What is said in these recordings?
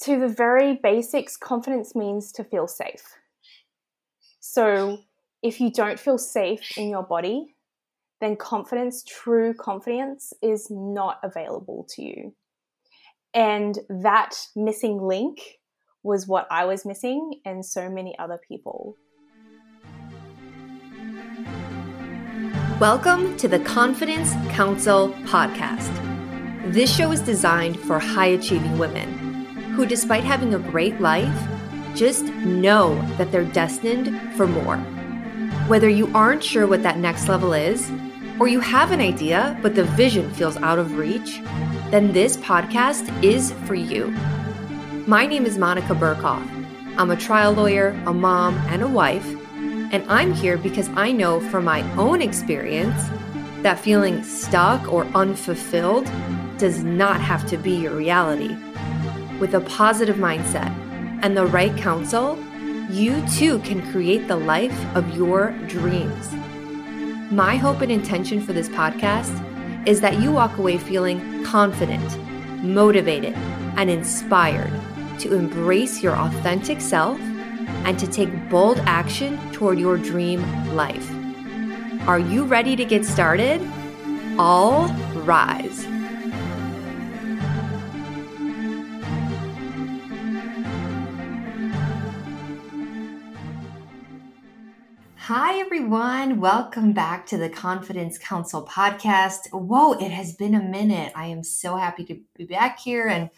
to the very basics, confidence means to feel safe. So if you don't feel safe in your body, then confidence, true confidence, is not available to you. And that missing link was what I was missing, and so many other people. Welcome to the Confidence Counsel podcast. This show is designed for high achieving women who, despite having a great life, just know that they're destined for more. Whether you aren't sure what that next level is, or you have an idea but the vision feels out of reach, then this podcast is for you. My name is Monica Burkhoff. I'm a trial lawyer, a mom, and a wife, and I'm here because I know from my own experience that feeling stuck or unfulfilled does not have to be your reality. With a positive mindset and the right counsel, you too can create the life of your dreams. My hope and intention for this podcast is that you walk away feeling confident, motivated, and inspired to embrace your authentic self and to take bold action toward your dream life. Are you ready to get started? All rise. Hi, everyone. Welcome back to the Confidence Counsel podcast. Whoa, it has been a minute. I am so happy to be back here and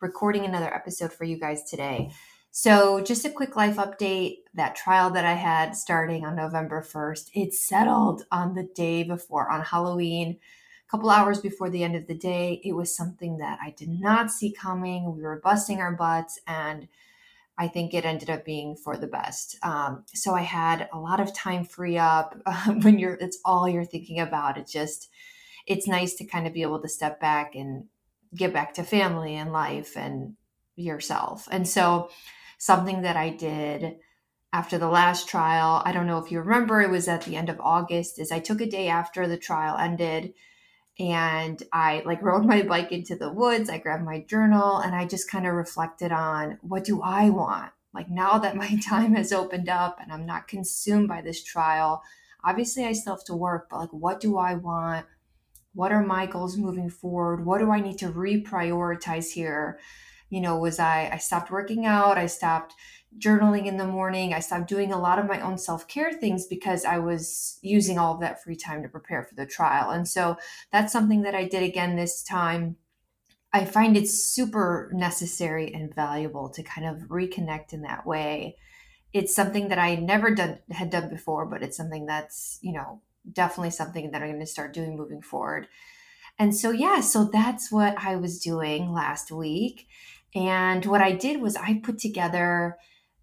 recording another episode for you guys today. So, just a quick life update that trial that I had starting on November 1st, it settled on the day before, on Halloween, a couple hours before the end of the day. It was something that I did not see coming. We were busting our butts and I think it ended up being for the best. Um, so I had a lot of time free up uh, when you're, it's all you're thinking about. It just, it's nice to kind of be able to step back and get back to family and life and yourself. And so something that I did after the last trial, I don't know if you remember, it was at the end of August, is I took a day after the trial ended and I like rode my bike into the woods. I grabbed my journal and I just kind of reflected on what do I want? Like now that my time has opened up and I'm not consumed by this trial, obviously I still have to work, but like what do I want? What are my goals moving forward? What do I need to reprioritize here? You know, was I I stopped working out, I stopped journaling in the morning. I stopped doing a lot of my own self care things because I was using all of that free time to prepare for the trial. And so that's something that I did again this time. I find it super necessary and valuable to kind of reconnect in that way. It's something that I never done had done before, but it's something that's, you know, definitely something that I'm going to start doing moving forward. And so yeah, so that's what I was doing last week. And what I did was I put together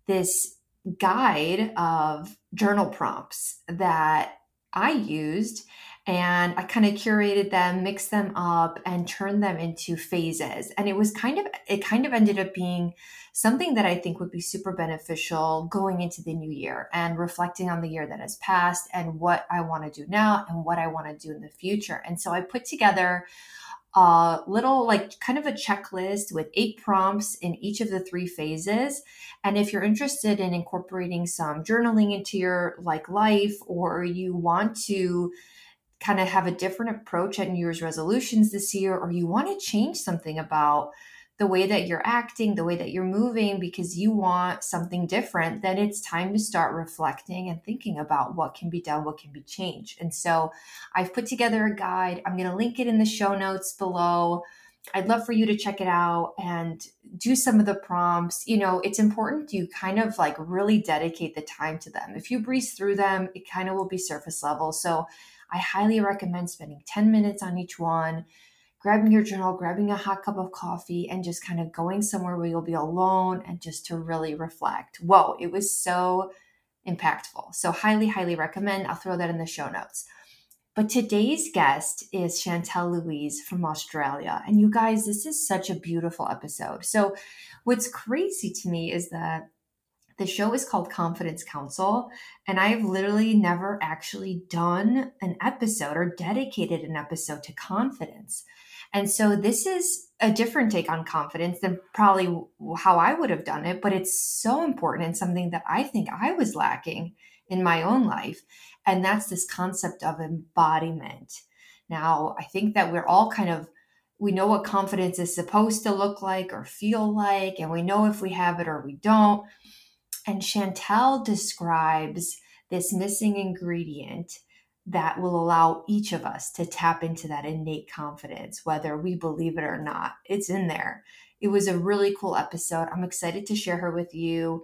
this guide of journal prompts that I used and I kind of curated them, mixed them up and turned them into phases. And it was kind of it kind of ended up being something that I think would be super beneficial going into the new year and reflecting on the year that has passed and what I want to do now and what I want to do in the future. And so I put together a little like kind of a checklist with eight prompts in each of the three phases. And if you're interested in incorporating some journaling into your like life or you want to kind of have a different approach at new year's resolutions this year or you want to change something about the way that you're acting, the way that you're moving, because you want something different, then it's time to start reflecting and thinking about what can be done, what can be changed. And so I've put together a guide. I'm going to link it in the show notes below. I'd love for you to check it out and do some of the prompts. You know, it's important you kind of like really dedicate the time to them. If you breeze through them, it kind of will be surface level. So I highly recommend spending 10 minutes on each one grabbing your journal, grabbing a hot cup of coffee, and just kind of going somewhere where you'll be alone and just to really reflect. Whoa, it was so impactful. So, highly, highly recommend. I'll throw that in the show notes. But today's guest is Chantel Louise from Australia. And you guys, this is such a beautiful episode. So, what's crazy to me is that the show is called Confidence Counsel, and I've literally never actually done an episode or dedicated an episode to confidence. And so this is a different take on confidence than probably how I would have done it, but it's so important and something that I think I was lacking in my own life. And that's this concept of embodiment. Now, I think that we're all kind of we know what confidence is supposed to look like or feel like, and we know if we have it or we don't. And Chantel describes this missing ingredient that will allow each of us to tap into that innate confidence, whether we believe it or not. It's in there. It was a really cool episode. I'm excited to share her with you.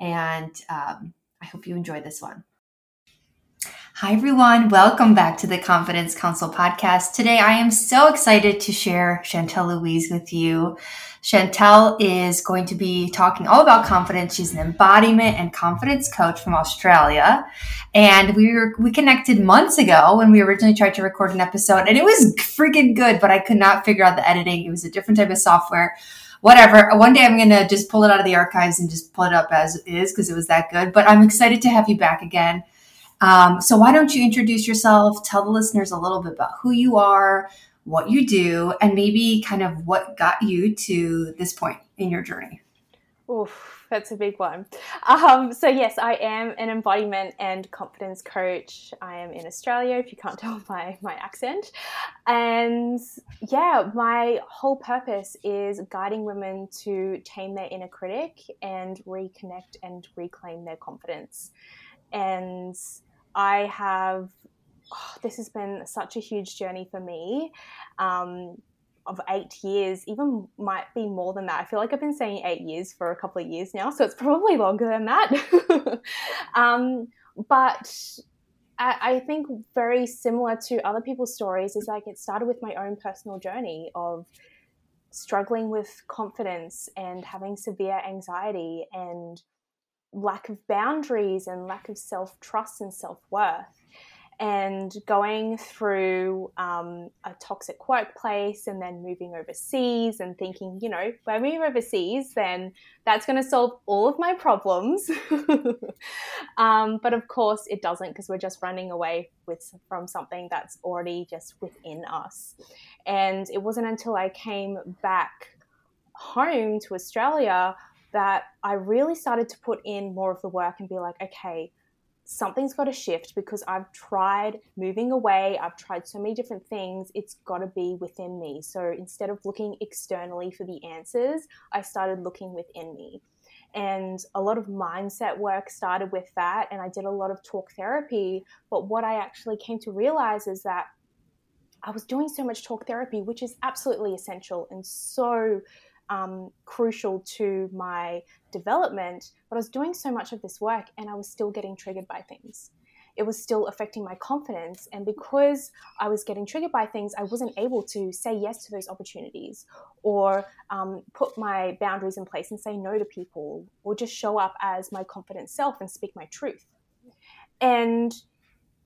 And um, I hope you enjoy this one. Hi, everyone. Welcome back to the Confidence Counsel podcast. Today, I am so excited to share Chantel Louise with you. Chantel is going to be talking all about confidence. She's an embodiment and confidence coach from Australia. And we were, we connected months ago when we originally tried to record an episode and it was freaking good, but I could not figure out the editing. It was a different type of software. Whatever. One day I'm going to just pull it out of the archives and just pull it up as is because it was that good. But I'm excited to have you back again. Um, so why don't you introduce yourself? Tell the listeners a little bit about who you are, what you do, and maybe kind of what got you to this point in your journey. Oof, that's a big one. Um, so, yes, I am an embodiment and confidence coach. I am in Australia, if you can't tell by my accent. And yeah, my whole purpose is guiding women to tame their inner critic and reconnect and reclaim their confidence. And I have, oh, this has been such a huge journey for me. Um, of eight years, even might be more than that. I feel like I've been saying eight years for a couple of years now, so it's probably longer than that. um, but I, think very similar to other people's stories is like it started with my own personal journey of struggling with confidence and having severe anxiety and lack of boundaries and lack of self trust and self worth. And going through um, a toxic workplace and then moving overseas and thinking, you know, if I move overseas, then that's going to solve all of my problems. um, but of course, it doesn't because we're just running away with from something that's already just within us. And it wasn't until I came back home to Australia that I really started to put in more of the work and be like, okay, something's got to shift because I've tried moving away, I've tried so many different things, it's got to be within me. So instead of looking externally for the answers, I started looking within me. And a lot of mindset work started with that, and I did a lot of talk therapy. But what I actually came to realize is that I was doing so much talk therapy, which is absolutely essential and so um, crucial to my development, but I was doing so much of this work and I was still getting triggered by things. It was still affecting my confidence. And because I was getting triggered by things, I wasn't able to say yes to those opportunities or um, put my boundaries in place and say no to people or just show up as my confident self and speak my truth. And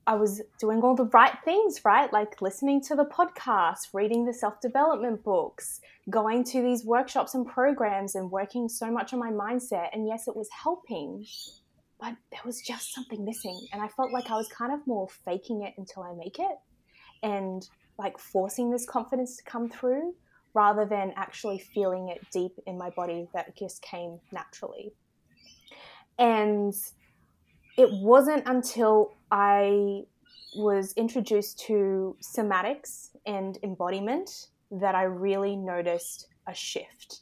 I was doing all the right things, right? Like listening to the podcast, reading the self development books, going to these workshops and programs, and working so much on my mindset. And yes, it was helping, but there was just something missing. And I felt like I was kind of more faking it until I make it and like forcing this confidence to come through rather than actually feeling it deep in my body that just came naturally. And it wasn't until I was introduced to somatics and embodiment that I really noticed a shift.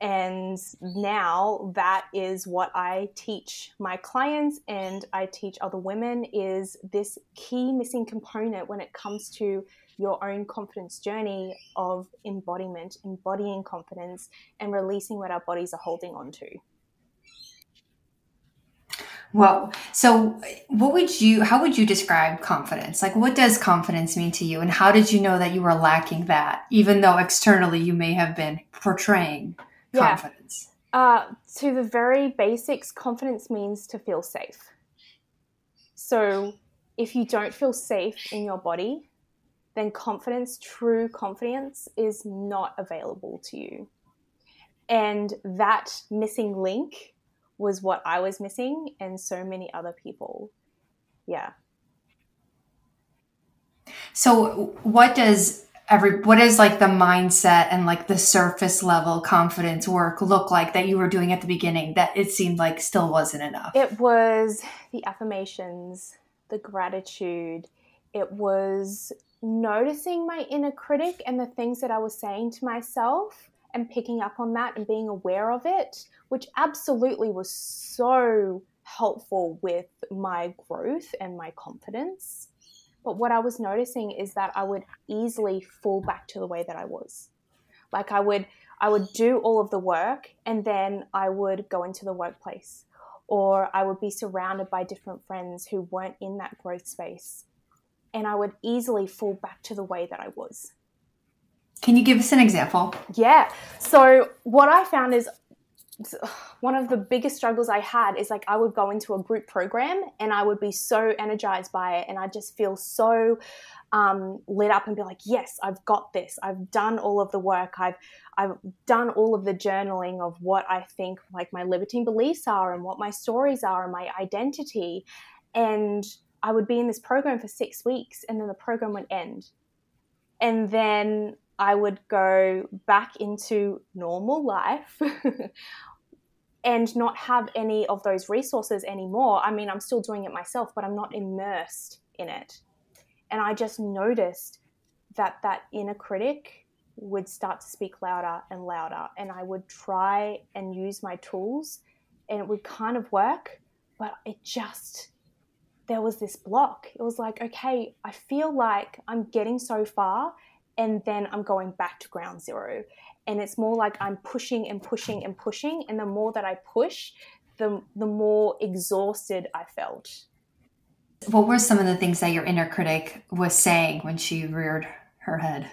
And now that is what I teach my clients and I teach other women is this key missing component when it comes to your own confidence journey of embodiment, embodying confidence and releasing what our bodies are holding on to. Well, so what would you, how would you describe confidence? Like, what does confidence mean to you? And how did you know that you were lacking that, even though externally you may have been portraying confidence? Yeah. Uh, to the very basics, confidence means to feel safe. So if you don't feel safe in your body, then confidence, true confidence, is not available to you. And that missing link was what I was missing and so many other people. Yeah. So, what does every what is like the mindset and like the surface level confidence work look like that you were doing at the beginning that it seemed like still wasn't enough? It was the affirmations, the gratitude. It was noticing my inner critic and the things that I was saying to myself and picking up on that and being aware of it, which absolutely was so helpful with my growth and my confidence. But what I was noticing is that I would easily fall back to the way that I was. Like I would I would do all of the work and then I would go into the workplace or I would be surrounded by different friends who weren't in that growth space and I would easily fall back to the way that I was. Can you give us an example? Yeah. So what I found is one of the biggest struggles I had is like I would go into a group program and I would be so energized by it and I just feel so um, lit up and be like, yes, I've got this. I've done all of the work. I've I've done all of the journaling of what I think like my libertine beliefs are and what my stories are and my identity. And I would be in this program for six weeks and then the program would end. And then I would go back into normal life and not have any of those resources anymore. I mean, I'm still doing it myself, but I'm not immersed in it. And I just noticed that that inner critic would start to speak louder and louder. And I would try and use my tools, and it would kind of work, but it just there was this block. It was like, okay, I feel like I'm getting so far and then I'm going back to ground zero. And it's more like I'm pushing and pushing and pushing. And the more that I push, the, the more exhausted I felt. What were some of the things that your inner critic was saying when she reared her head?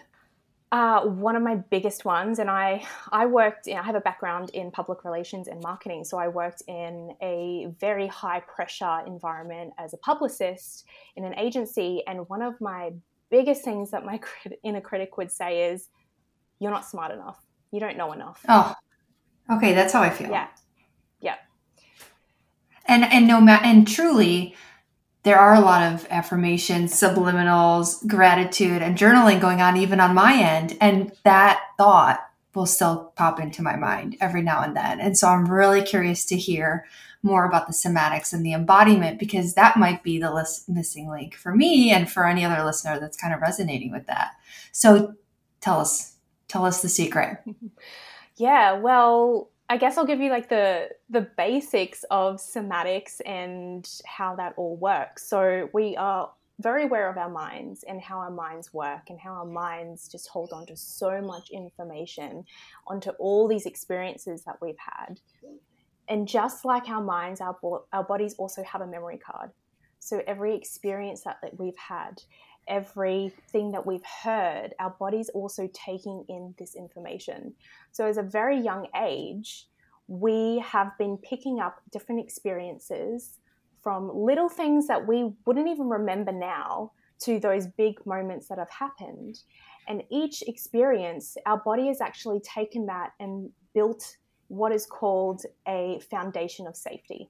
Uh, one of my biggest ones, and I I worked. In, I have a background in public relations and marketing, so I worked in a very high pressure environment as a publicist in an agency. And one of my biggest things that my inner critic would say is, "You're not smart enough. You don't know enough." Oh, okay, that's how I feel. Yeah, yeah. And and no ma- and truly, there are a lot of affirmations, subliminals, gratitude, and journaling going on even on my end. And that thought will still pop into my mind every now and then. And so I'm really curious to hear more about the somatics and the embodiment because that might be the list, missing link for me and for any other listener that's kind of resonating with that. So tell us, tell us the secret. yeah, well, I guess I'll give you like the the basics of somatics and how that all works. So we are very aware of our minds and how our minds work and how our minds just hold on to so much information onto all these experiences that we've had. And just like our minds, our, bo- our bodies also have a memory card. So every experience that, that we've had, everything that we've heard, our body's also taking in this information. So, as a very young age, we have been picking up different experiences from little things that we wouldn't even remember now to those big moments that have happened. And each experience, our body has actually taken that and built what is called a foundation of safety.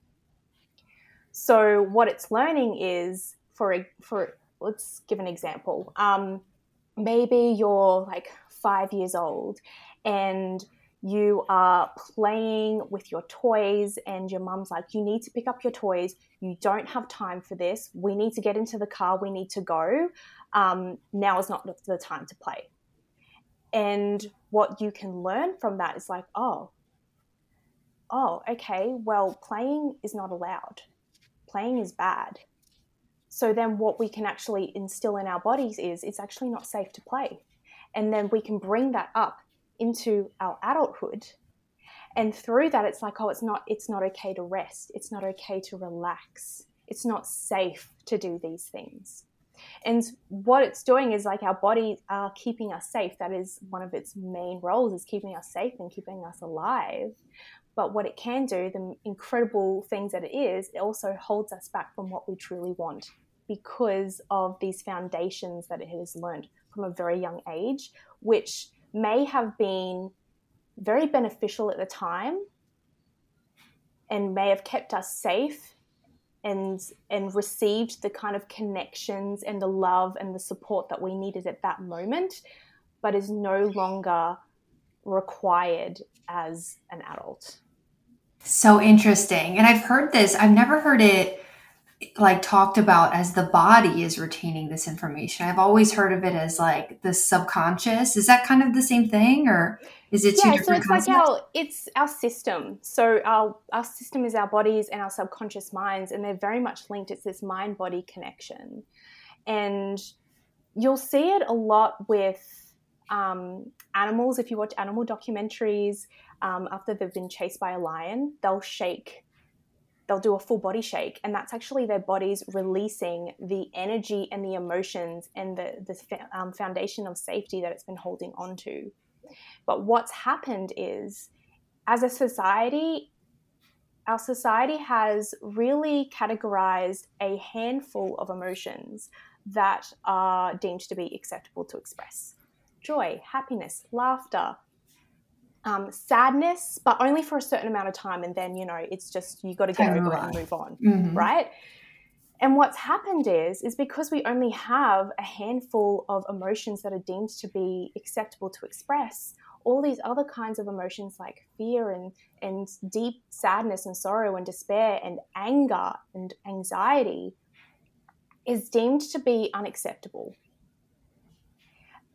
So, what it's learning is for, a, for let's give an example. Um, maybe you're like five years old and you are playing with your toys and your mum's like you need to pick up your toys. You don't have time for this. We need to get into the car. We need to go. Um, now is not the time to play. And what you can learn from that is like oh oh okay. Well playing is not allowed. Playing is bad. So then what we can actually instill in our bodies is it's actually not safe to play. And then we can bring that up into our adulthood. And through that it's like, oh, it's not it's not okay to rest. It's not okay to relax. It's not safe to do these things. And what it's doing is like our bodies are uh, keeping us safe. That is one of its main roles is keeping us safe and keeping us alive. But what it can do, the incredible things that it is, it also holds us back from what we truly want because of these foundations that it has learned from a very young age, which may have been very beneficial at the time and may have kept us safe and and received the kind of connections and the love and the support that we needed at that moment but is no longer required as an adult. So interesting. And I've heard this, I've never heard it like talked about as the body is retaining this information. I've always heard of it as like the subconscious. Is that kind of the same thing or is it yeah, so it's concepts? like our it's our system. So our our system is our bodies and our subconscious minds and they're very much linked. It's this mind body connection. And you'll see it a lot with um, animals. If you watch animal documentaries, um, after they've been chased by a lion, they'll shake they'll do a full body shake and that's actually their bodies releasing the energy and the emotions and the, the um, foundation of safety that it's been holding on to but what's happened is as a society our society has really categorized a handful of emotions that are deemed to be acceptable to express. Joy happiness laughter um, sadness, but only for a certain amount of time. And then, you know, it's just, you got to get over it and move on, mm-hmm. right? And what's happened is, is because we only have a handful of emotions that are deemed to be acceptable to express, all these other kinds of emotions like fear and, and deep sadness and sorrow and despair and anger and anxiety is deemed to be unacceptable.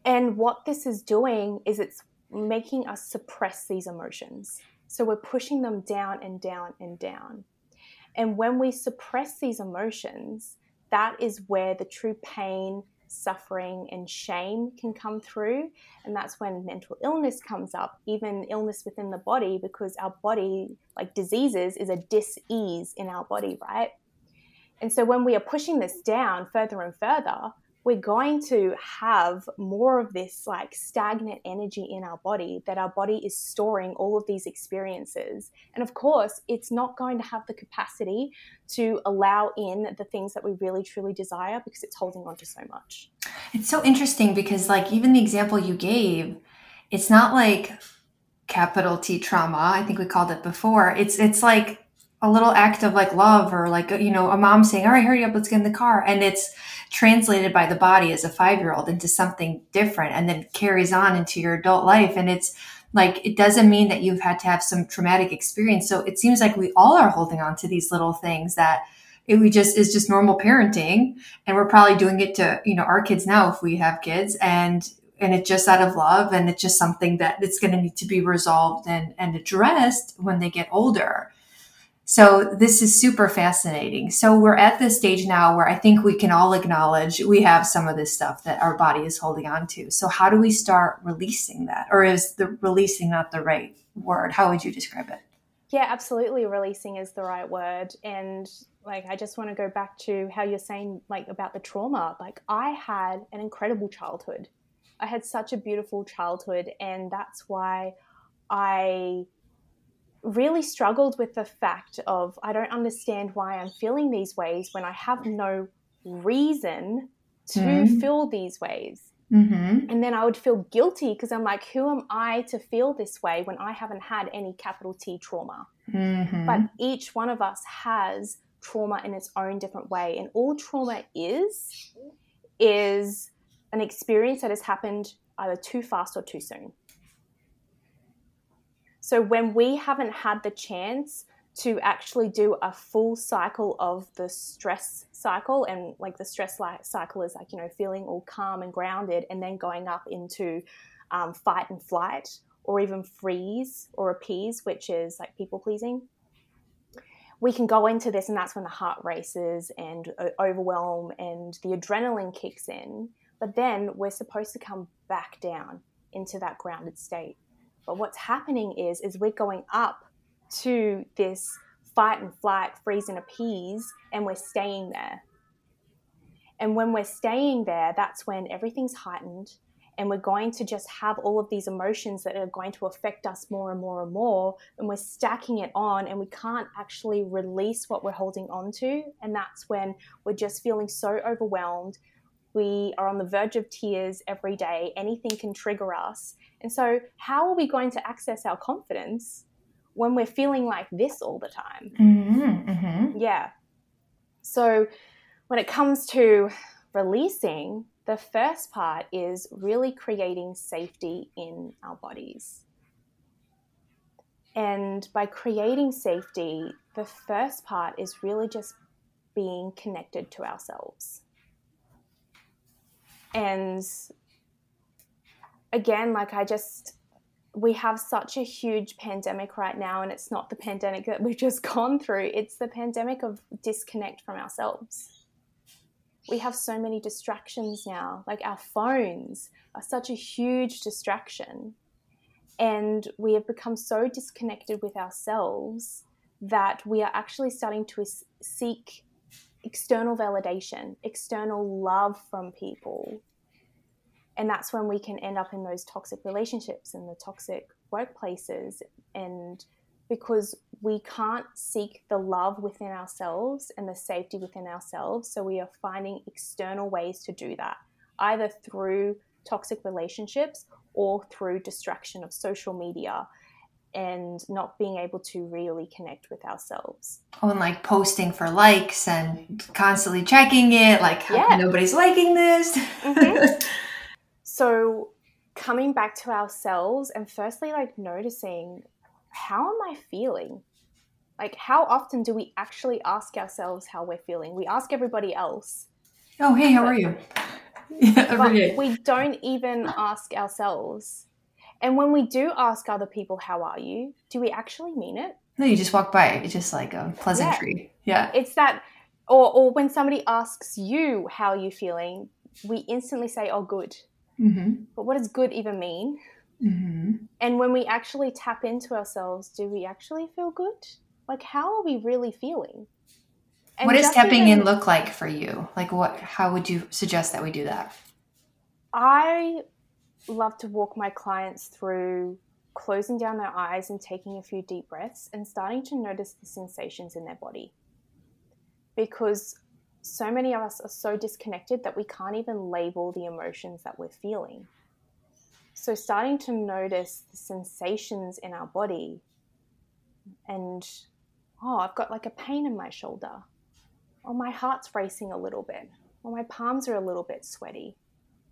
And what this is doing is it's making us suppress these emotions. So we're pushing them down and down and down. And when we suppress these emotions, that is where the true pain, suffering, and shame can come through. And that's when mental illness comes up, even illness within the body, because our body, like diseases, is a dis ease in our body, right? And so when we are pushing this down further and further, we're going to have more of this like stagnant energy in our body that our body is storing all of these experiences. And of course, it's not going to have the capacity to allow in the things that we really truly desire because it's holding on to so much. It's so interesting because, like, even the example you gave, it's not like capital T trauma. I think we called it before. It's it's like a little act of like love or like you know a mom saying all right hurry up let's get in the car and it's translated by the body as a five year old into something different and then carries on into your adult life. And it's like it doesn't mean that you've had to have some traumatic experience. So it seems like we all are holding on to these little things that it we just is just normal parenting. And we're probably doing it to you know our kids now if we have kids. And and it's just out of love. And it's just something that it's going to need to be resolved and and addressed when they get older so this is super fascinating. So we're at this stage now where I think we can all acknowledge we have some of this stuff that our body is holding on to. So how do we start releasing that? Or is the releasing not the right word? How would you describe it? Yeah, absolutely. Releasing is the right word. And like, I just want to go back to how you're saying, like, about the trauma. Like, I had an incredible childhood. I had such a beautiful childhood. And that's why I really struggled with the fact of I don't understand why I'm feeling these ways when I have no reason to mm-hmm. feel these ways. Mm-hmm. And then I would feel guilty because I'm like, who am I to feel this way when I haven't had any capital T trauma? Mm-hmm. But each one of us has trauma in its own different way. And all trauma is, is an experience that has happened either too fast or too soon. So when we haven't had the chance to actually do a full cycle of the stress cycle, and like the stress cycle is like, you know, feeling all calm and grounded, and then going up into um, fight and flight, or even freeze or appease, which is like people pleasing. We can go into this, and that's when the heart races and overwhelm and the adrenaline kicks in. But then we're supposed to come back down into that grounded state. But what's happening is is we're going up to this fight and flight, freeze and appease, and we're staying there. And when we're staying there, that's when everything's heightened and we're going to just have all of these emotions that are going to affect us more and more and more and we're stacking it on and we can't actually release what we're holding on to. And that's when we're just feeling so overwhelmed. We are on the verge of tears every day. Anything can trigger us and so, how are we going to access our confidence when we're feeling like this all the time? Mm-hmm, mm-hmm. Yeah. So, when it comes to releasing, the first part is really creating safety in our bodies. And by creating safety, the first part is really just being connected to ourselves. And again, like I just, we have such a huge pandemic right now, and it's not the pandemic that we've just gone through, it's the pandemic of disconnect from ourselves we have so many distractions now. Like our phones are such a huge distraction. And we have become so disconnected with ourselves that we are actually starting to seek external validation, external love from people. And that's when we can end up in those toxic relationships and the toxic workplaces and because we can't seek the love within ourselves and the safety within ourselves. So we are finding external ways to do that, either through toxic relationships or through distraction of social media and not being able to really connect with ourselves. Oh, and like posting for likes and constantly checking it, like yeah. nobody's liking this. Mm-hmm. so coming back to ourselves and firstly like noticing how am I feeling? Like, how often do we actually ask ourselves how we're feeling? We ask everybody else. Oh, hey, how are you? Yeah, we don't even ask ourselves. And when we do ask other people, how are you? Do we actually mean it? No, you just walk by. It's just like a pleasantry. Yeah. yeah. It's that, or, or when somebody asks you, how are you feeling? We instantly say, oh, good. Mm-hmm. But what does good even mean? Mm-hmm. And when we actually tap into ourselves, do we actually feel good? Like, how are we really feeling? And what does tapping even, in look like for you? Like, what? How would you suggest that we do that? I love to walk my clients through closing down their eyes and taking a few deep breaths and starting to notice the sensations in their body. Because so many of us are so disconnected that we can't even label the emotions that we're feeling. So, starting to notice the sensations in our body, and oh, I've got like a pain in my shoulder, or my heart's racing a little bit, or my palms are a little bit sweaty.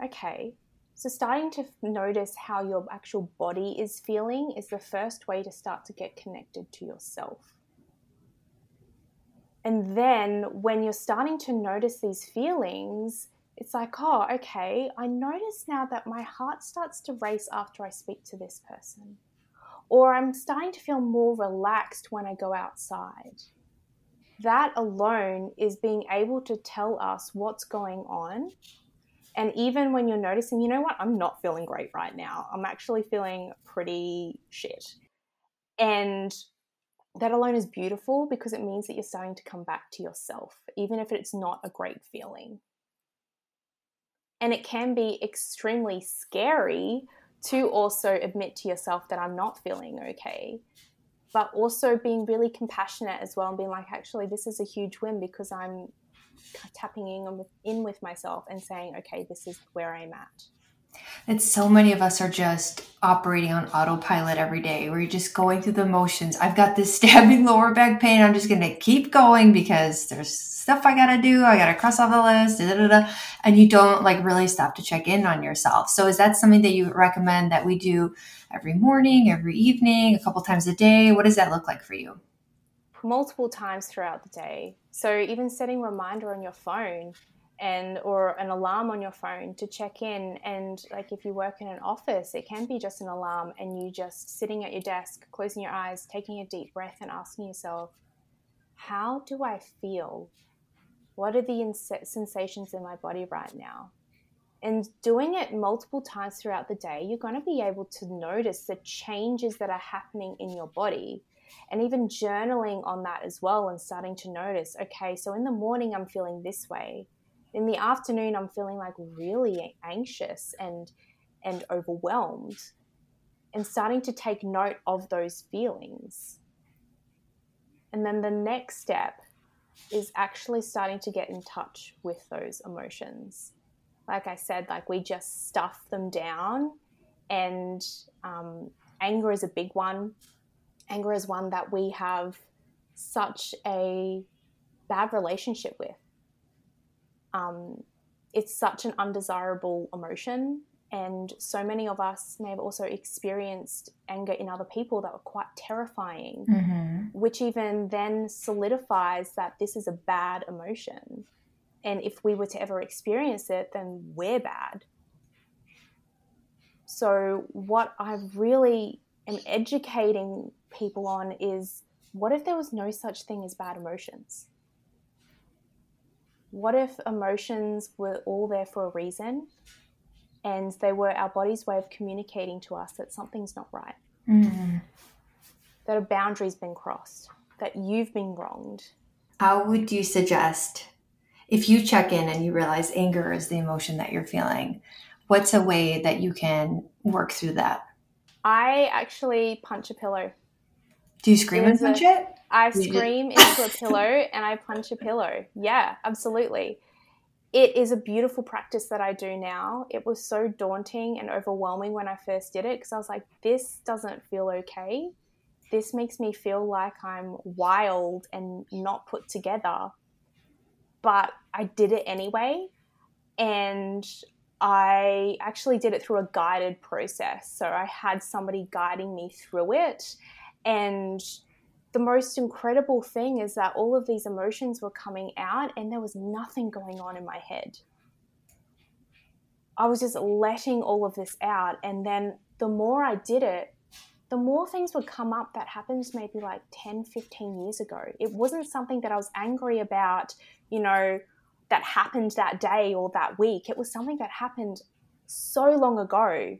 Okay, so starting to notice how your actual body is feeling is the first way to start to get connected to yourself. And then when you're starting to notice these feelings, it's like, oh, okay, I notice now that my heart starts to race after I speak to this person. Or I'm starting to feel more relaxed when I go outside. That alone is being able to tell us what's going on. And even when you're noticing, you know what, I'm not feeling great right now, I'm actually feeling pretty shit. And that alone is beautiful because it means that you're starting to come back to yourself, even if it's not a great feeling. And it can be extremely scary to also admit to yourself that I'm not feeling okay. But also being really compassionate as well and being like, actually, this is a huge win because I'm tapping in, in with myself and saying, okay, this is where I'm at that so many of us are just operating on autopilot every day. We're just going through the motions. I've got this stabbing lower back pain. I'm just going to keep going because there's stuff I got to do. I got to cross off the list. Da, da, da, and you don't like really stop to check in on yourself. So is that something that you recommend that we do every morning, every evening, a couple times a day? What does that look like for you? Multiple times throughout the day. So even setting reminder on your phone and or an alarm on your phone to check in. And like if you work in an office it can be just an alarm and you just sitting at your desk closing your eyes taking a deep breath and asking yourself how do i feel? What are the sensations in my body right now? And doing it multiple times throughout the day you're going to be able to notice the changes that are happening in your body. And even journaling on that as well and starting to notice okay so in the morning i'm feeling this way in the afternoon i'm feeling like really anxious and and overwhelmed and starting to take note of those feelings. And then the next step is actually starting to get in touch with those emotions. Like i said like we just stuff them down and um, anger is a big one. Anger is one that we have such a bad relationship with um, it's such an undesirable emotion. And so many of us may have also experienced anger in other people that were quite terrifying, mm-hmm. which even then solidifies that this is a bad emotion. And if we were to ever experience it, then we're bad. So, what I really am educating people on is what if there was no such thing as bad emotions? What if emotions were all there for a reason and they were our body's way of communicating to us that something's not right? Mm-hmm. That a boundary's been crossed, that you've been wronged. How would you suggest if you check in and you realize anger is the emotion that you're feeling? What's a way that you can work through that? I actually punch a pillow. Do you scream and punch a, it? I scream into a pillow and I punch a pillow. Yeah, absolutely. It is a beautiful practice that I do now. It was so daunting and overwhelming when I first did it because I was like, this doesn't feel okay. This makes me feel like I'm wild and not put together. But I did it anyway. And I actually did it through a guided process. So I had somebody guiding me through it. And the most incredible thing is that all of these emotions were coming out and there was nothing going on in my head. I was just letting all of this out. And then the more I did it, the more things would come up that happened maybe like 10, 15 years ago. It wasn't something that I was angry about, you know, that happened that day or that week. It was something that happened so long ago.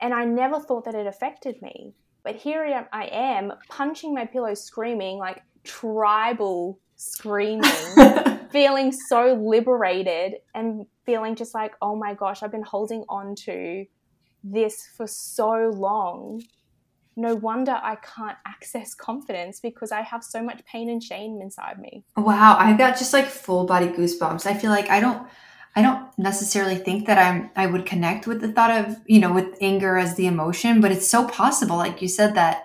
And I never thought that it affected me. But here I am punching my pillow, screaming like tribal screaming, feeling so liberated and feeling just like, oh my gosh, I've been holding on to this for so long no wonder I can't access confidence because I have so much pain and shame inside me. Wow, I got just like full body goosebumps. I feel like I don't I don't necessarily think that I'm I would connect with the thought of, you know, with anger as the emotion, but it's so possible like you said that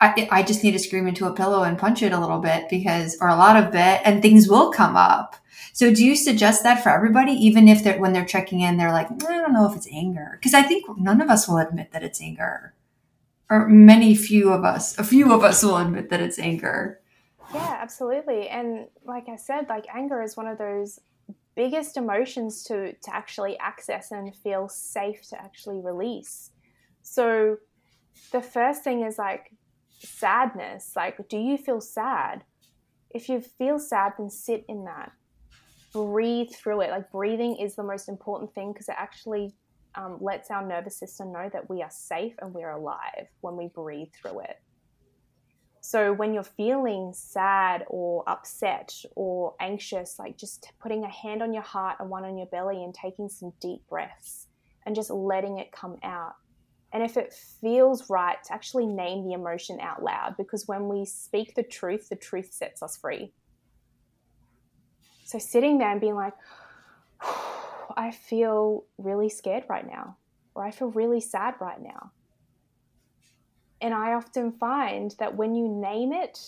I, I just need to scream into a pillow and punch it a little bit because or a lot of it and things will come up. So do you suggest that for everybody even if they're when they're checking in they're like, I don't know if it's anger because I think none of us will admit that it's anger or many few of us, a few of us will admit that it's anger. Yeah, absolutely. And like I said, like anger is one of those biggest emotions to to actually access and feel safe to actually release. So the first thing is like sadness. Like, do you feel sad? If you feel sad, then sit in that. Breathe through it. Like breathing is the most important thing because it actually um, lets our nervous system know that we are safe and we're alive when we breathe through it. So when you're feeling sad or upset or anxious, like just putting a hand on your heart and one on your belly and taking some deep breaths and just letting it come out. And if it feels right, to actually name the emotion out loud because when we speak the truth, the truth sets us free. So sitting there and being like, I feel really scared right now, or I feel really sad right now. And I often find that when you name it,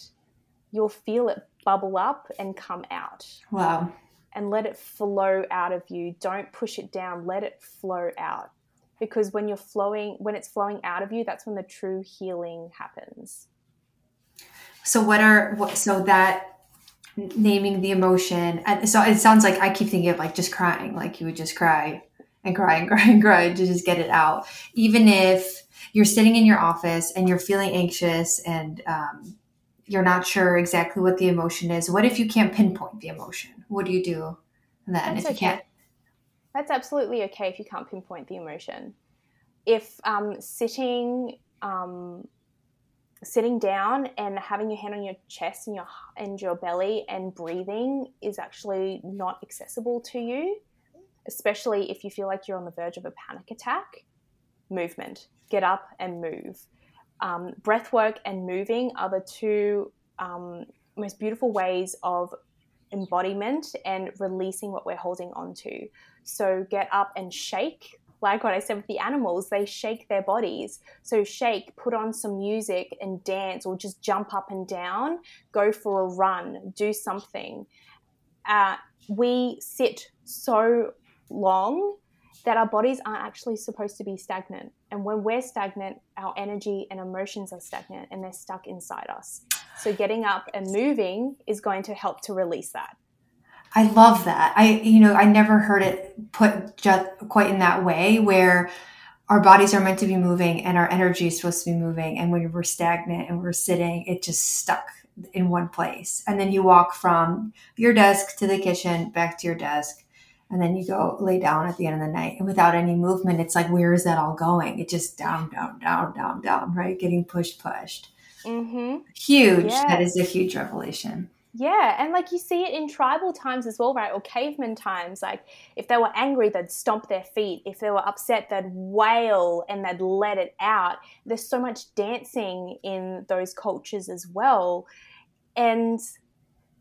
you'll feel it bubble up and come out. Wow. And let it flow out of you. Don't push it down, let it flow out. Because when you're flowing, when it's flowing out of you, that's when the true healing happens. So, what are, what, so that naming the emotion. And so it sounds like I keep thinking of like just crying, like you would just cry and cry and cry and cry to just get it out. Even if you're sitting in your office and you're feeling anxious and um, you're not sure exactly what the emotion is, what if you can't pinpoint the emotion? What do you do then That's if you can't? That's absolutely okay if you can't pinpoint the emotion. If um, sitting um, sitting down and having your hand on your chest and your and your belly and breathing is actually not accessible to you especially if you feel like you're on the verge of a panic attack movement. Get up and move. Um, breath work and moving are the two um, most beautiful ways of embodiment and releasing what we're holding on to. So get up and shake. Like what I said with the animals, they shake their bodies. So, shake, put on some music and dance, or just jump up and down, go for a run, do something. Uh, we sit so long that our bodies aren't actually supposed to be stagnant. And when we're stagnant, our energy and emotions are stagnant and they're stuck inside us. So getting up and moving is going to help to release that. I love that. I, you know, I never heard it put just quite in that way where our bodies are meant to be moving and our energy is supposed to be moving. And when we're stagnant and we're sitting, it just stuck in one place. And then you walk from your desk to the kitchen, back to your desk, and then you go lay down at the end of the night. And without any movement, it's like, where is that all going? It just down, down, down, down, down, right? Getting pushed, pushed. Mm-hmm. Huge. Yes. That is a huge revelation. Yeah, and like you see it in tribal times as well, right? Or caveman times. Like if they were angry, they'd stomp their feet. If they were upset, they'd wail and they'd let it out. There's so much dancing in those cultures as well. And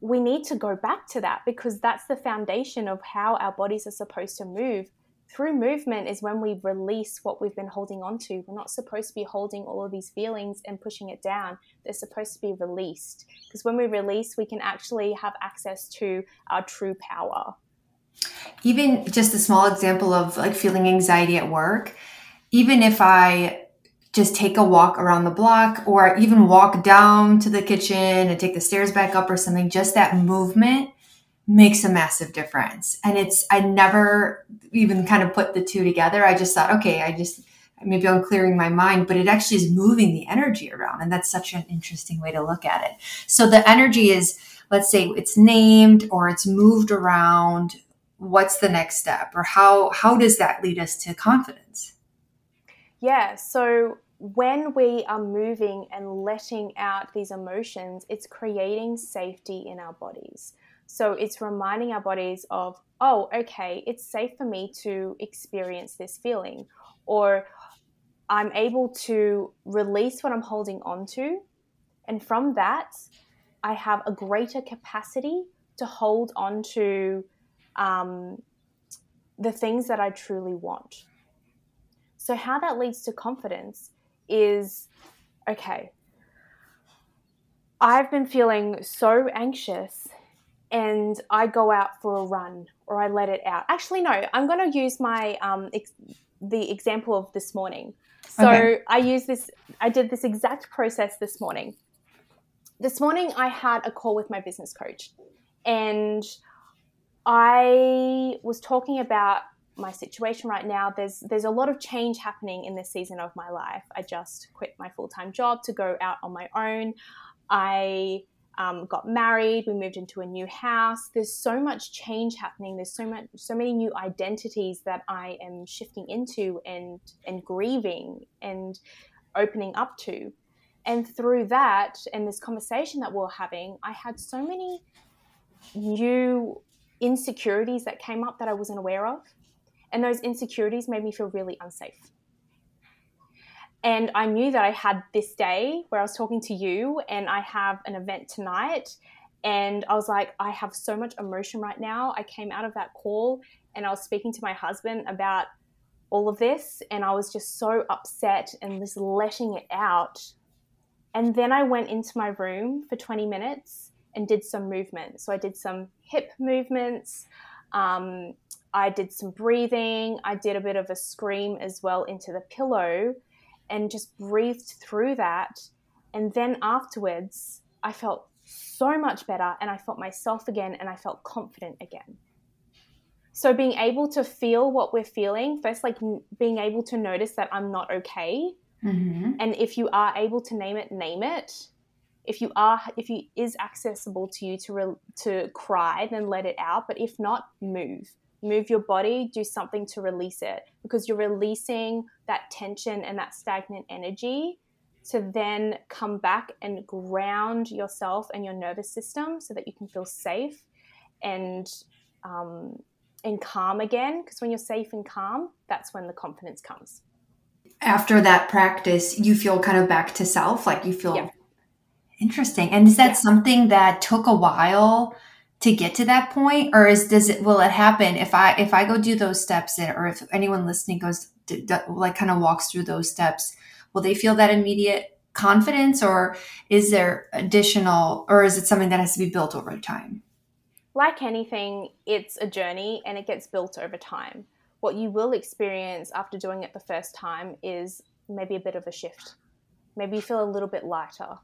we need to go back to that because that's the foundation of how our bodies are supposed to move through movement is when we release what we've been holding on to. We're not supposed to be holding all of these feelings and pushing it down. They're supposed to be released. Because when we release, we can actually have access to our true power. Even just a small example of like feeling anxiety at work, even if I just take a walk around the block or even walk down to the kitchen and take the stairs back up or something, just that movement makes a massive difference. And it's, I never even kind of put the two together. I just thought, okay, I just, maybe I'm clearing my mind, but it actually is moving the energy around. And that's such an interesting way to look at it. So the energy is, let's say it's named or it's moved around. What's the next step or how, how does that lead us to confidence? Yeah. So when we are moving and letting out these emotions, it's creating safety in our bodies. So it's reminding our bodies of, oh, okay, it's safe for me to experience this feeling. Or I'm able to release what I'm holding on to. And from that, I have a greater capacity to hold on to um, the things that I truly want. So, how that leads to confidence is okay, I've been feeling so anxious and I go out for a run or I let it out. Actually, no, I'm going to use my um, ex- the example of this morning. So okay. I use this. I did this exact process this morning. This morning, I had a call with my business coach, and I was talking about my situation right now. There's there's a lot of change happening in this season of my life. I just quit my full time job to go out on my own. I um, got married, we moved into a new house. There's so much change happening. There's so much, so many new identities that I am shifting into and and grieving and opening up to. And through that and this conversation that we're having, I had so many new insecurities that came up that I wasn't aware of. And those insecurities made me feel really unsafe. And I knew that I had this day where I was talking to you and I have an event tonight. And I was like, I have so much emotion right now. I came out of that call and I was speaking to my husband about all of this. And I was just so upset and just letting it out. And then I went into my room for 20 minutes and did some movement. So I did some hip movements. Um, I did some breathing. I did a bit of a scream as well into the pillow and just breathed through that. And then afterwards, I felt so much better and I felt myself again and I felt confident again. So, being able to feel what we're feeling, first, like being able to notice that I'm not okay. Mm-hmm. And if you are able to name it, name it. If you are, if it is accessible to you to re- to cry, then let it out. But if not, move move your body, do something to release it because you're releasing that tension and that stagnant energy to then come back and ground yourself and your nervous system so that you can feel safe and um, and calm again. Because when you're safe and calm, that's when the confidence comes. After that practice, you feel kind of back to self, like you feel yeah. interesting. And is that yeah. something that took a while? To get to that point or is does it will it happen if i if i go do those steps in, or if anyone listening goes to, like kind of walks through those steps will they feel that immediate confidence or is there additional or is it something that has to be built over time like anything it's a journey and it gets built over time what you will experience after doing it the first time is maybe a bit of a shift. Maybe you feel a little bit lighter.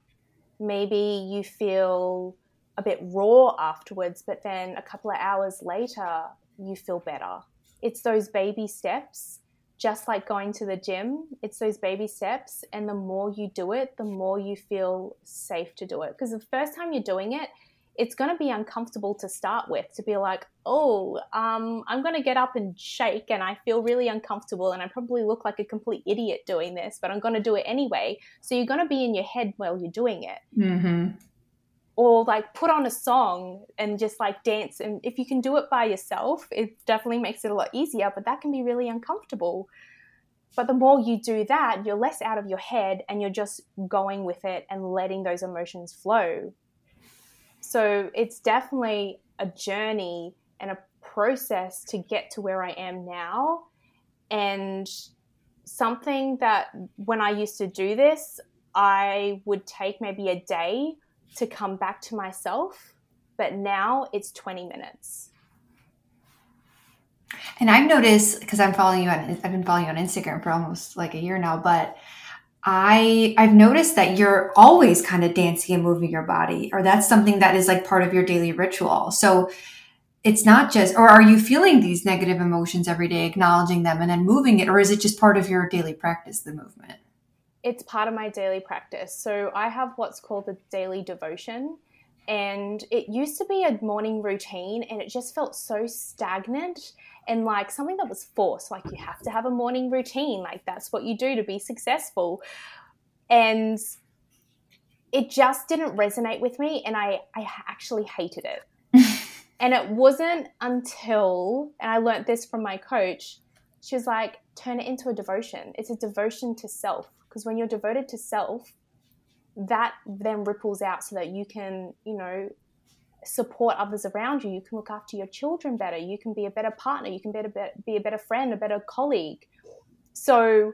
Maybe you feel a bit raw afterwards, but then a couple of hours later, you feel better. It's those baby steps, just like going to the gym. It's those baby steps. And the more you do it, the more you feel safe to do it. Because the first time you're doing it, it's going to be uncomfortable to start with to be like, oh, um, I'm going to get up and shake and I feel really uncomfortable and I probably look like a complete idiot doing this, but I'm going to do it anyway. So you're going to be in your head while you're doing it. Mm-hmm. Or like put on a song and just like dance. And if you can do it by yourself, it definitely makes it a lot easier, but that can be really uncomfortable. But the more you do that, you're less out of your head and you're just going with it and letting those emotions flow so it's definitely a journey and a process to get to where I am now. And something that when I used to do this, I would take maybe a day to come back to myself. But now it's 20 minutes. And I've noticed because I'm following you on, I've been following you on Instagram for almost like a year now, but I I've noticed that you're always kind of dancing and moving your body, or that's something that is like part of your daily ritual. So it's not just, or are you feeling these negative emotions every day, acknowledging them and then moving it, or is it just part of your daily practice, the movement? It's part of my daily practice. So I have what's called the daily devotion. And it used to be a morning routine, and it just felt so stagnant and like something that was forced like you have to have a morning routine like that's what you do to be successful and it just didn't resonate with me and i i actually hated it and it wasn't until and i learned this from my coach she was like turn it into a devotion it's a devotion to self because when you're devoted to self that then ripples out so that you can you know support others around you. You can look after your children better. You can be a better partner. You can be a better, be a better friend, a better colleague. So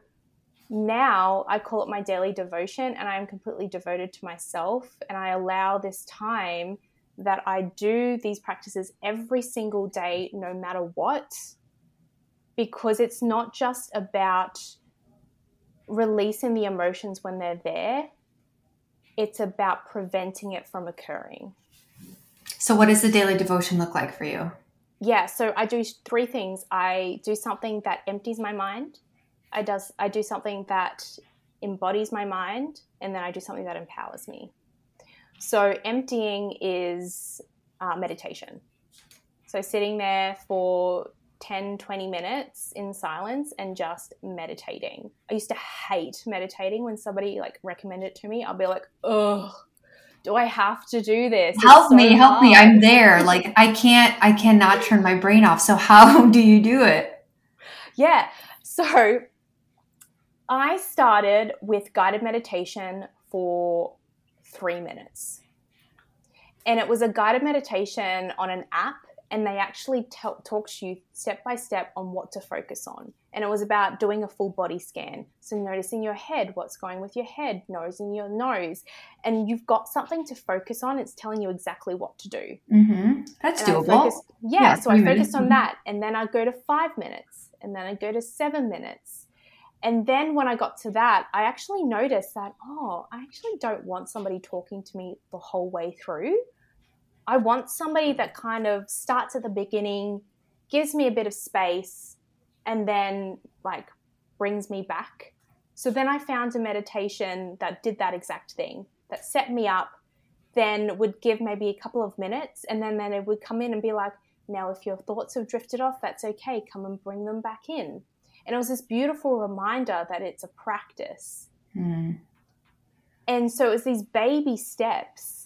now I call it my daily devotion, and I am completely devoted to myself. And I allow this time that I do these practices every single day, no matter what, because it's not just about releasing the emotions when they're there, it's about preventing it from occurring. So, what does the daily devotion look like for you? Yeah, so I do three things. I do something that empties my mind. I does I do something that embodies my mind, and then I do something that empowers me. So, emptying is uh, meditation. So, sitting there for 10, 20 minutes in silence and just meditating. I used to hate meditating when somebody like recommended it to me. I'll be like, ugh, do I have to do this? Help so me, hard. help me. I'm there. Like I can't I cannot turn my brain off. So how do you do it? Yeah. So I started with guided meditation for 3 minutes. And it was a guided meditation on an app and they actually talk to you step by step on what to focus on. And it was about doing a full body scan. So noticing your head, what's going with your head, nosing your nose, and you've got something to focus on. It's telling you exactly what to do. Mm-hmm. That's and doable. Focused, yeah, yeah, so I focused on mm-hmm. that, and then I go to five minutes, and then I go to seven minutes. And then when I got to that, I actually noticed that, oh, I actually don't want somebody talking to me the whole way through. I want somebody that kind of starts at the beginning, gives me a bit of space, and then like brings me back. So then I found a meditation that did that exact thing, that set me up, then would give maybe a couple of minutes, and then, then it would come in and be like, now if your thoughts have drifted off, that's okay, come and bring them back in. And it was this beautiful reminder that it's a practice. Mm. And so it was these baby steps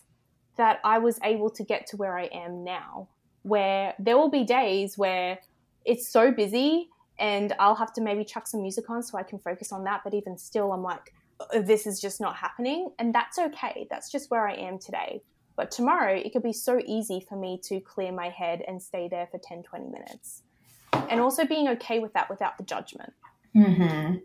that I was able to get to where I am now, where there will be days where it's so busy and I'll have to maybe chuck some music on so I can focus on that. But even still, I'm like, this is just not happening. And that's okay. That's just where I am today. But tomorrow, it could be so easy for me to clear my head and stay there for 10, 20 minutes. And also being okay with that without the judgment. Mm-hmm.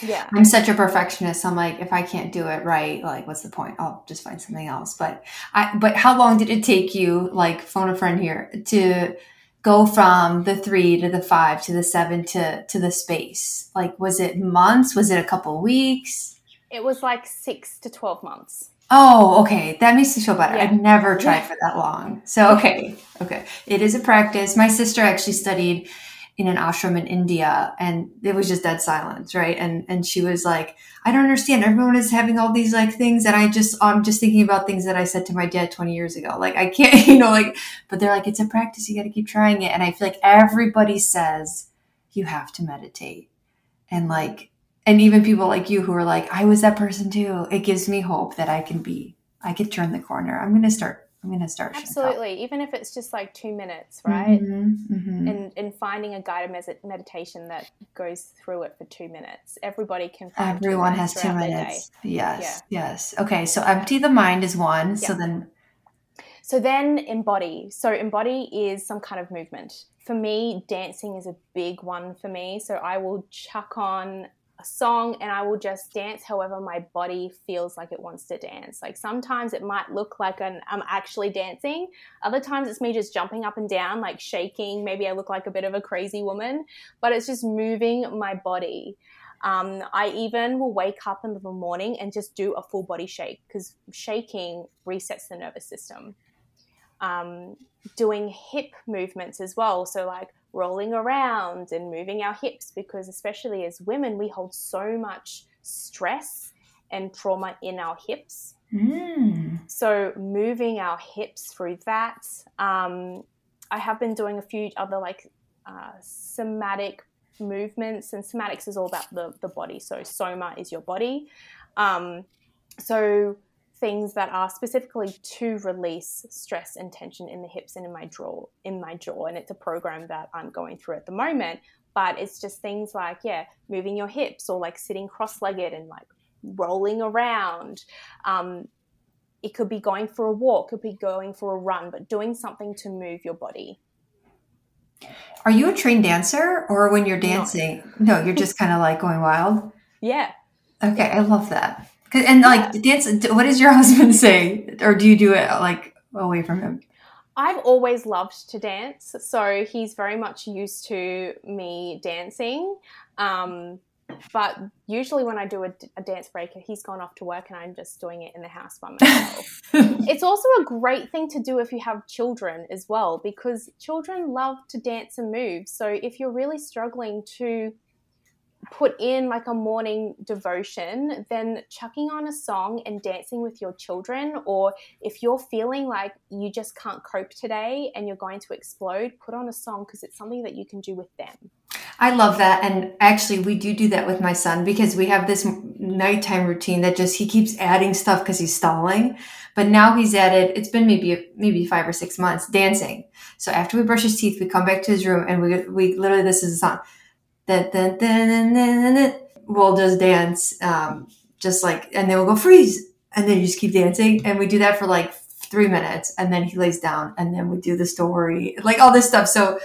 Yeah. I'm such a perfectionist. I'm like, if I can't do it right, like, what's the point? I'll just find something else. But I, but how long did it take you, like, phone a friend here, to go from the three to the five to the seven to to the space? Like, was it months? Was it a couple weeks? It was like six to twelve months. Oh, okay. That makes me feel better. Yeah. I've never tried for that long. So, okay. Okay. It is a practice. My sister actually studied in an ashram in India and it was just dead silence, right? And and she was like, I don't understand. Everyone is having all these like things and I just oh, I'm just thinking about things that I said to my dad 20 years ago. Like I can't, you know, like but they're like it's a practice. You got to keep trying it. And I feel like everybody says you have to meditate. And like and even people like you who are like i was that person too it gives me hope that i can be i could turn the corner i'm gonna start i'm gonna start showing up. Absolutely, even if it's just like two minutes, right? Mhm, mhm. And and finding a guided meditation that goes through it for two minutes. Everybody can. Find two everyone minutes has two throughout their day. minutes yes yes okay so empty the mind is one so then So then embody. So embody is some kind of movement. For me, dancing is a big one for me. So I will chuck on a song and I will just dance however my body feels like it wants to dance. Like sometimes it might look like an, I'm actually dancing. Other times it's me just jumping up and down, like shaking. Maybe I look like a bit of a crazy woman, but it's just moving my body. Um, I even will wake up in the morning and just do a full body shake because shaking resets the nervous system um, doing hip movements as well. So, like rolling around and moving our hips, because especially as women, we hold so much stress and trauma in our hips. mm, So, moving our hips through that. Um, I have been doing a few other like uh, somatic movements, and somatics is all about the, the body. So, soma is your body. Um, so, things that are specifically to release stress and tension in the hips and in my jaw in my jaw and it's a program that I'm going through at the moment but it's just things like yeah moving your hips or like sitting cross-legged and like rolling around. Um, it could be going for a walk could be going for a run but doing something to move your body. Are you a trained dancer? Or when you're dancing no, you're just kind of like going wild? Yeah. Okay i love that and like dance what does your husband say or do you do it like away from him I've always loved to dance, so he's very much used to me dancing. Um, but usually, when I do a, a dance break, he's gone off to work and I'm just doing it in the house by myself. it's also a great thing to do if you have children as well, because children love to dance and move. So, if you're really struggling to put in like a morning devotion, then chucking on a song and dancing with your children, or if you're feeling like you just can't cope today and you're going to explode, put on a song because it's something that you can do with them. I love that. And actually, we do do that with my son because we have this nighttime routine that just he keeps adding stuff because he's stalling. But now he's added, it's been maybe maybe five or six months dancing. So after we brush his teeth, we come back to his room and we, we literally, this is a song. Dun, dun, dun, dun, dun. We'll just dance, um, just like, and then we'll go freeze. And then you just keep dancing. And we do that for like three minutes. And then he lays down and then we do the story, like all this stuff. So,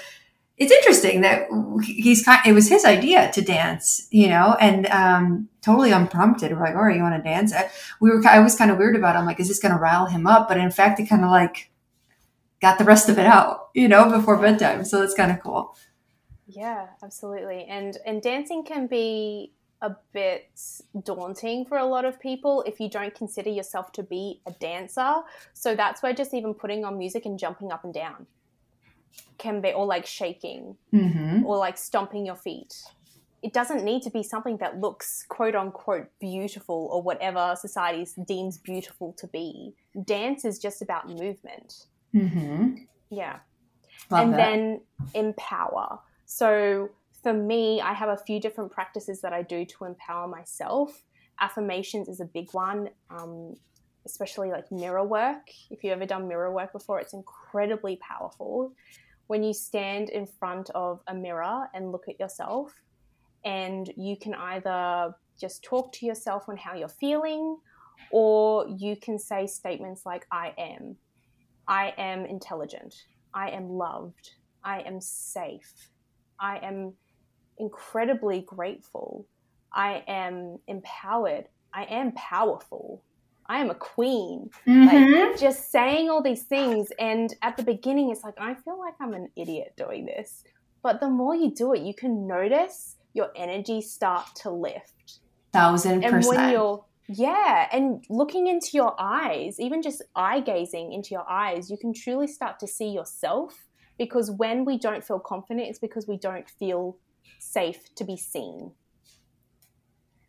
it's interesting that he's kind it was his idea to dance you know and um totally unprompted we're like right you want to dance I, we were i was kind of weird about it i'm like is this going to rile him up but in fact it kind of like got the rest of it out you know before bedtime so that's kind of cool Yeah, absolutely. And and dancing can be a bit daunting for a lot of people if you don't consider yourself to be a dancer. So that's where just even putting on music and jumping up and down can be or like shaking mm-hmm. or like stomping your feet. It doesn't need to be something that looks quote unquote beautiful or whatever society deems beautiful to be. Dance is just about movement. Mm-hmm. Yeah. Love and that. then empower. So for me, I have a few different practices that I do to empower myself. Affirmations is a big one, um, especially like mirror work. If you've ever done mirror work before, it's incredibly powerful. When you stand in front of a mirror and look at yourself, and you can either just talk to yourself on how you're feeling, or you can say statements like, I am. I am intelligent. I am loved. I am safe. I am incredibly grateful. I am empowered. I am powerful. I am a queen. Mhm. Like just saying all these things. And at the beginning, it's like, I feel like I'm an idiot doing this. But the more you do it, you can notice your energy start to lift. Thousand And when percent. you're, yeah, and looking into your eyes, even just eye gazing into your eyes, you can truly start to see yourself. Because when we don't feel confident, it's because we don't feel safe to be seen.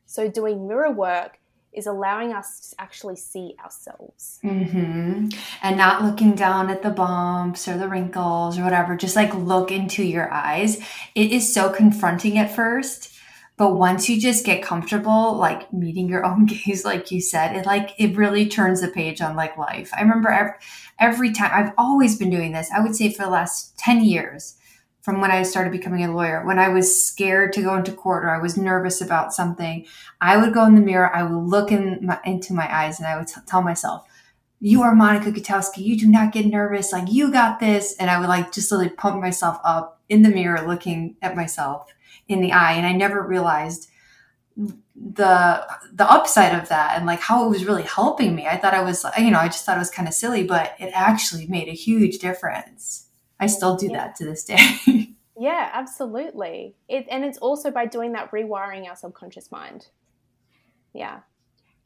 So, doing mirror work is allowing us to actually see ourselves. hmm And not looking down at the bumps or the wrinkles or whatever. Just like look into your eyes. It is so confronting at first. But once you just get comfortable, like meeting your own gaze, like you said, it like it really turns the page on like life. I remember every, every time I've always been doing this. I would say for the last 10 years from when I started becoming a lawyer, when I was scared to go into court or I was nervous about something, I would go in the mirror, I would look in my, into my eyes and I would t- tell myself, you are Monica Gutowski. You do not get nervous. Like you got this. And I would like just literally pump myself up in the mirror, looking at myself in the eye. And I never realized the the upside of that and like how it was really helping me. I thought I was, you know, I just thought it was kind of silly, but it actually made a huge difference. I still do Yeah. that to this day. Yeah, absolutely. It, and it's also by doing that rewiring our subconscious mind. Yeah.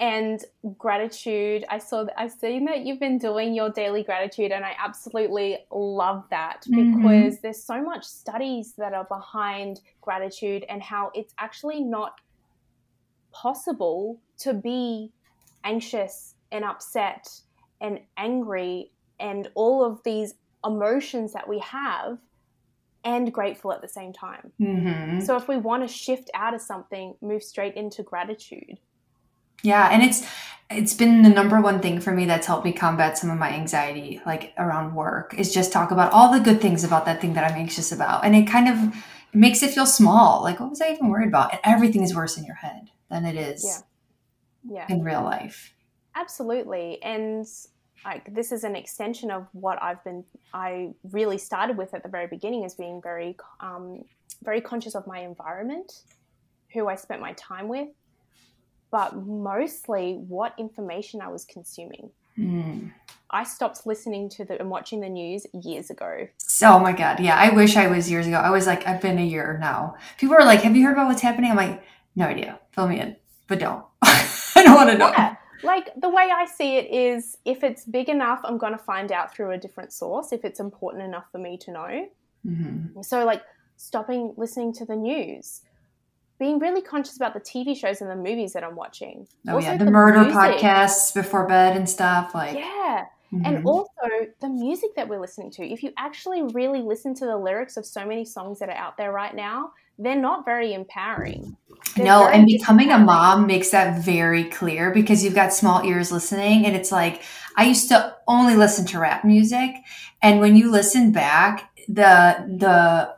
And gratitude, I saw that I've seen that you've been doing your daily gratitude and I absolutely love that Mhm. because there's so much studies that are behind gratitude and how it's actually not possible to be anxious and upset and angry and all of these emotions that we have and grateful at the same time. hmm So if we want to shift out of something, move straight into gratitude. Yeah, and it's it's been the number one thing for me that's helped me combat some of my anxiety, like around work, is just talk about all the good things about that thing that I'm anxious about, and it kind of it makes it feel small. Like, what was I even worried about? And everything is worse in your head than it is Yeah. Yeah. in real life. Absolutely. And like this is an extension of what I've been I really started with at the very beginning as being very um, very conscious of my environment, who I spent my time with, but mostly what information I was consuming. Mm. I stopped listening to the and watching the news years ago. So, oh my god, yeah, I wish I was years ago. I was like, I've been a year now. People are like, "Have you heard about what's happening?" I'm like, no idea. Fill me in, but don't. I don't want to know. Yeah. Like the way I see it is if it's big enough, I'm going to find out through a different source if it's important enough for me to know. hmm So, like, stopping listening to the news, being really conscious about the TV shows and the movies that I'm watching. Oh Also yeah, the, the murder music. podcasts before bed and stuff. Like, Yeah. mhm. And also the music that we're listening to. If you actually really listen to the lyrics of so many songs that are out there right now, they're not very empowering. They're No, very and becoming a mom makes that very clear because you've got small ears listening. And it's like, I used to only listen to rap music. And when you listen back, the, the,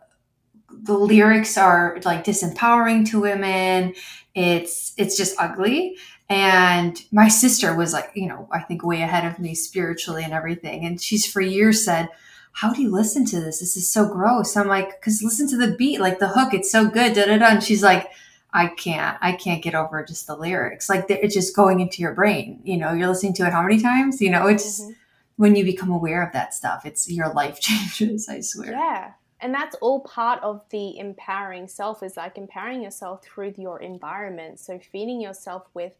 the lyrics are like disempowering to women. It's, it's just ugly. And my sister was like, you know, I think way ahead of me spiritually and everything. And she's for years said, how do you listen to this? This is so gross. I'm like, cause listen to the beat, like the hook, it's so good. Da da da. And she's like, I can't, I can't get over just the lyrics. Like it's just going into your brain. You know, you're listening to it how many times? You know, it's Mhm. when you become aware of that stuff, it's your life changes. I swear. Yeah. And that's all part of the empowering self is like empowering yourself through your environment. So feeding yourself with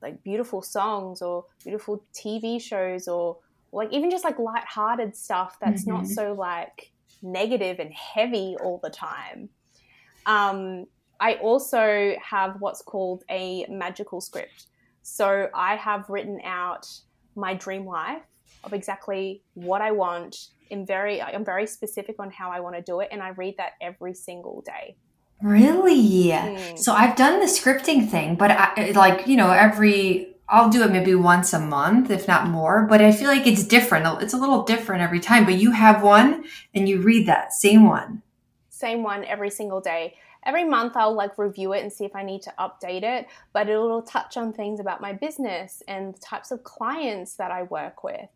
like beautiful songs or beautiful TV shows or like even just like light-hearted stuff that's not Mhm. so like negative and heavy all the time. Um, I also have what's called a magical script. So I have written out my dream life of exactly what I want. In very, I'm very specific on how I want to do it, and I read that every single day. Really? Mm. So I've done the scripting thing, but I, like, you know, every, I'll do it maybe once a month, if not more, but I feel like it's different. It's a little different every time, but you have one and you read that same one. Same one every single day. Every month, I'll like review it and see if I need to update it, but it'll touch on things about my business and the types of clients that I work with.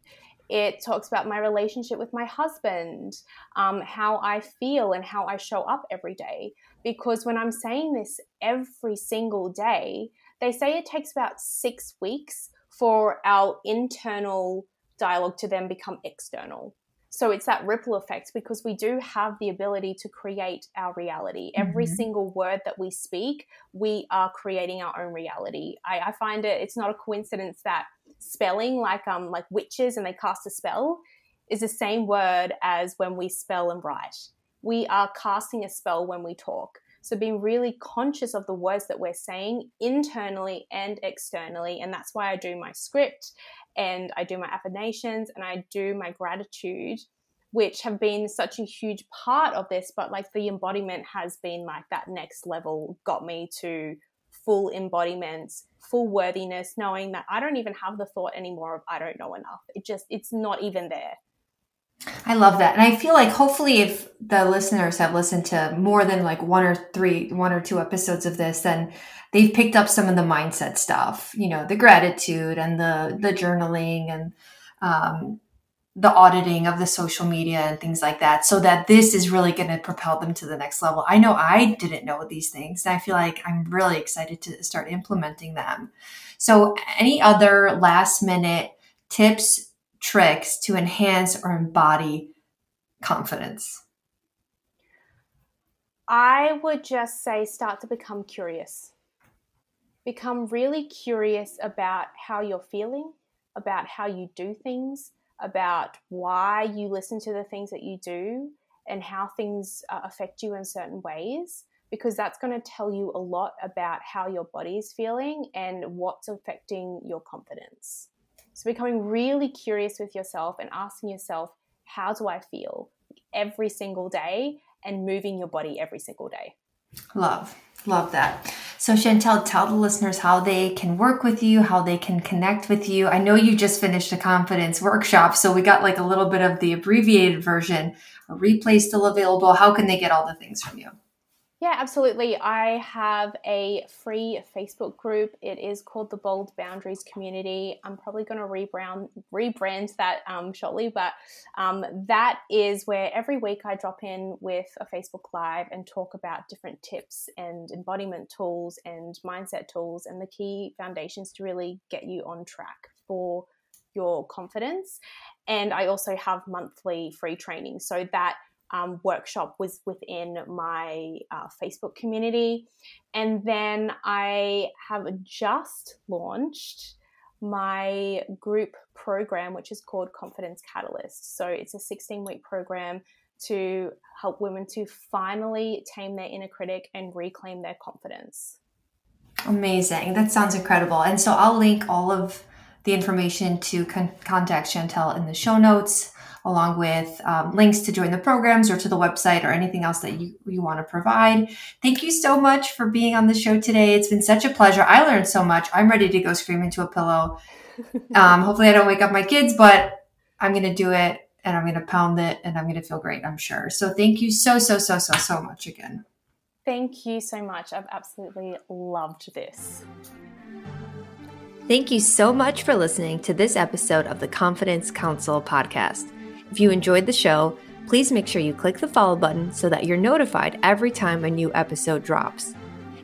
It talks about my relationship with my husband, um, how I feel, and how I show up every day. Because when I'm saying this every single day, they say it takes about six weeks for our internal dialogue to then become external. So it's that ripple effect because we do have the ability to create our reality. Mm-hmm. Every single word that we speak, we are creating our own reality. I, I, find it it's not a coincidence that spelling, like um like witches and they cast a spell, is the same word as when we spell and write. We are casting a spell when we talk. So being really conscious of the words that we're saying internally and externally. And that's why I do my script and I do my affirmations and I do my gratitude, which have been such a huge part of this. But like the embodiment has been like that next level, got me to full embodiment, full worthiness, knowing that I don't even have the thought anymore of I don't know enough. It just, it's not even there. I love that. And I feel like hopefully if the listeners have listened to more than like one or three, one or two episodes of this, then they've picked up some of the mindset stuff, you know, the gratitude and the the journaling and um, the auditing of the social media and things like that so that this is really going to propel them to the next level. I know I didn't know these things. And I feel like I'm really excited to start implementing them. So any other last minute tips tricks to enhance or embody confidence? I would just say start to become curious. Become really curious about how you're feeling, about how you do things, about why you listen to the things that you do, and how things uh, affect you in certain ways, because that's going to tell you a lot about how your body is feeling and what's affecting your confidence. So becoming really curious with yourself and asking yourself, how do I feel every single day and moving your body every single day. Love, love that. So, Chantel, tell the listeners how they can work with you, how they can connect with you. I know you just finished a confidence workshop, so we got like a little bit of the abbreviated version. A replay still available. How can they get all the things from you? Yeah, absolutely. I have a free Facebook group. It is called the Bold Boundaries Community. I'm probably going to rebrand rebrand that um, shortly, but um, that is where every week I drop in with a Facebook Live and talk about different tips and embodiment tools and mindset tools and the key foundations to really get you on track for your confidence. And I also have monthly free training. So that um, workshop was within my uh, Facebook community. And then I have just launched my group program, which is called Confidence Catalyst. So it's a 16 week program to help women to finally tame their inner critic and reclaim their confidence. Amazing. That sounds incredible. And so I'll link all of the information to con- contact Chantel in the show notes along with um, links to join the programs or to the website or anything else that you, you want to provide. Thank you so much for being on the show today. It's been such a pleasure. I learned so much. I'm ready to go scream into a pillow. Um, hopefully, I don't wake up my kids, but I'm going to do it and I'm going to pound it and I'm going to feel great, I'm sure. So, thank you so, so, so, so, so much again. Thank you so much. I've absolutely loved this. Thank you so much for listening to this episode of the Confidence Counsel podcast. If you enjoyed the show, please make sure you click the follow button so that you're notified every time a new episode drops.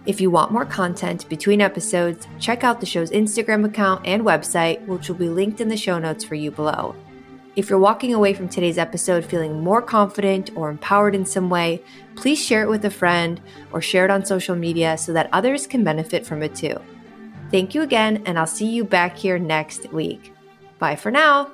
If you want more content between episodes, check out the show's Instagram account and website, which will be linked in the show notes for you below. If you're walking away from today's episode feeling more confident or empowered in some way, please share it with a friend or share it on social media so that others can benefit from it too. Thank you again, and I'll see you back here next week. Bye for now.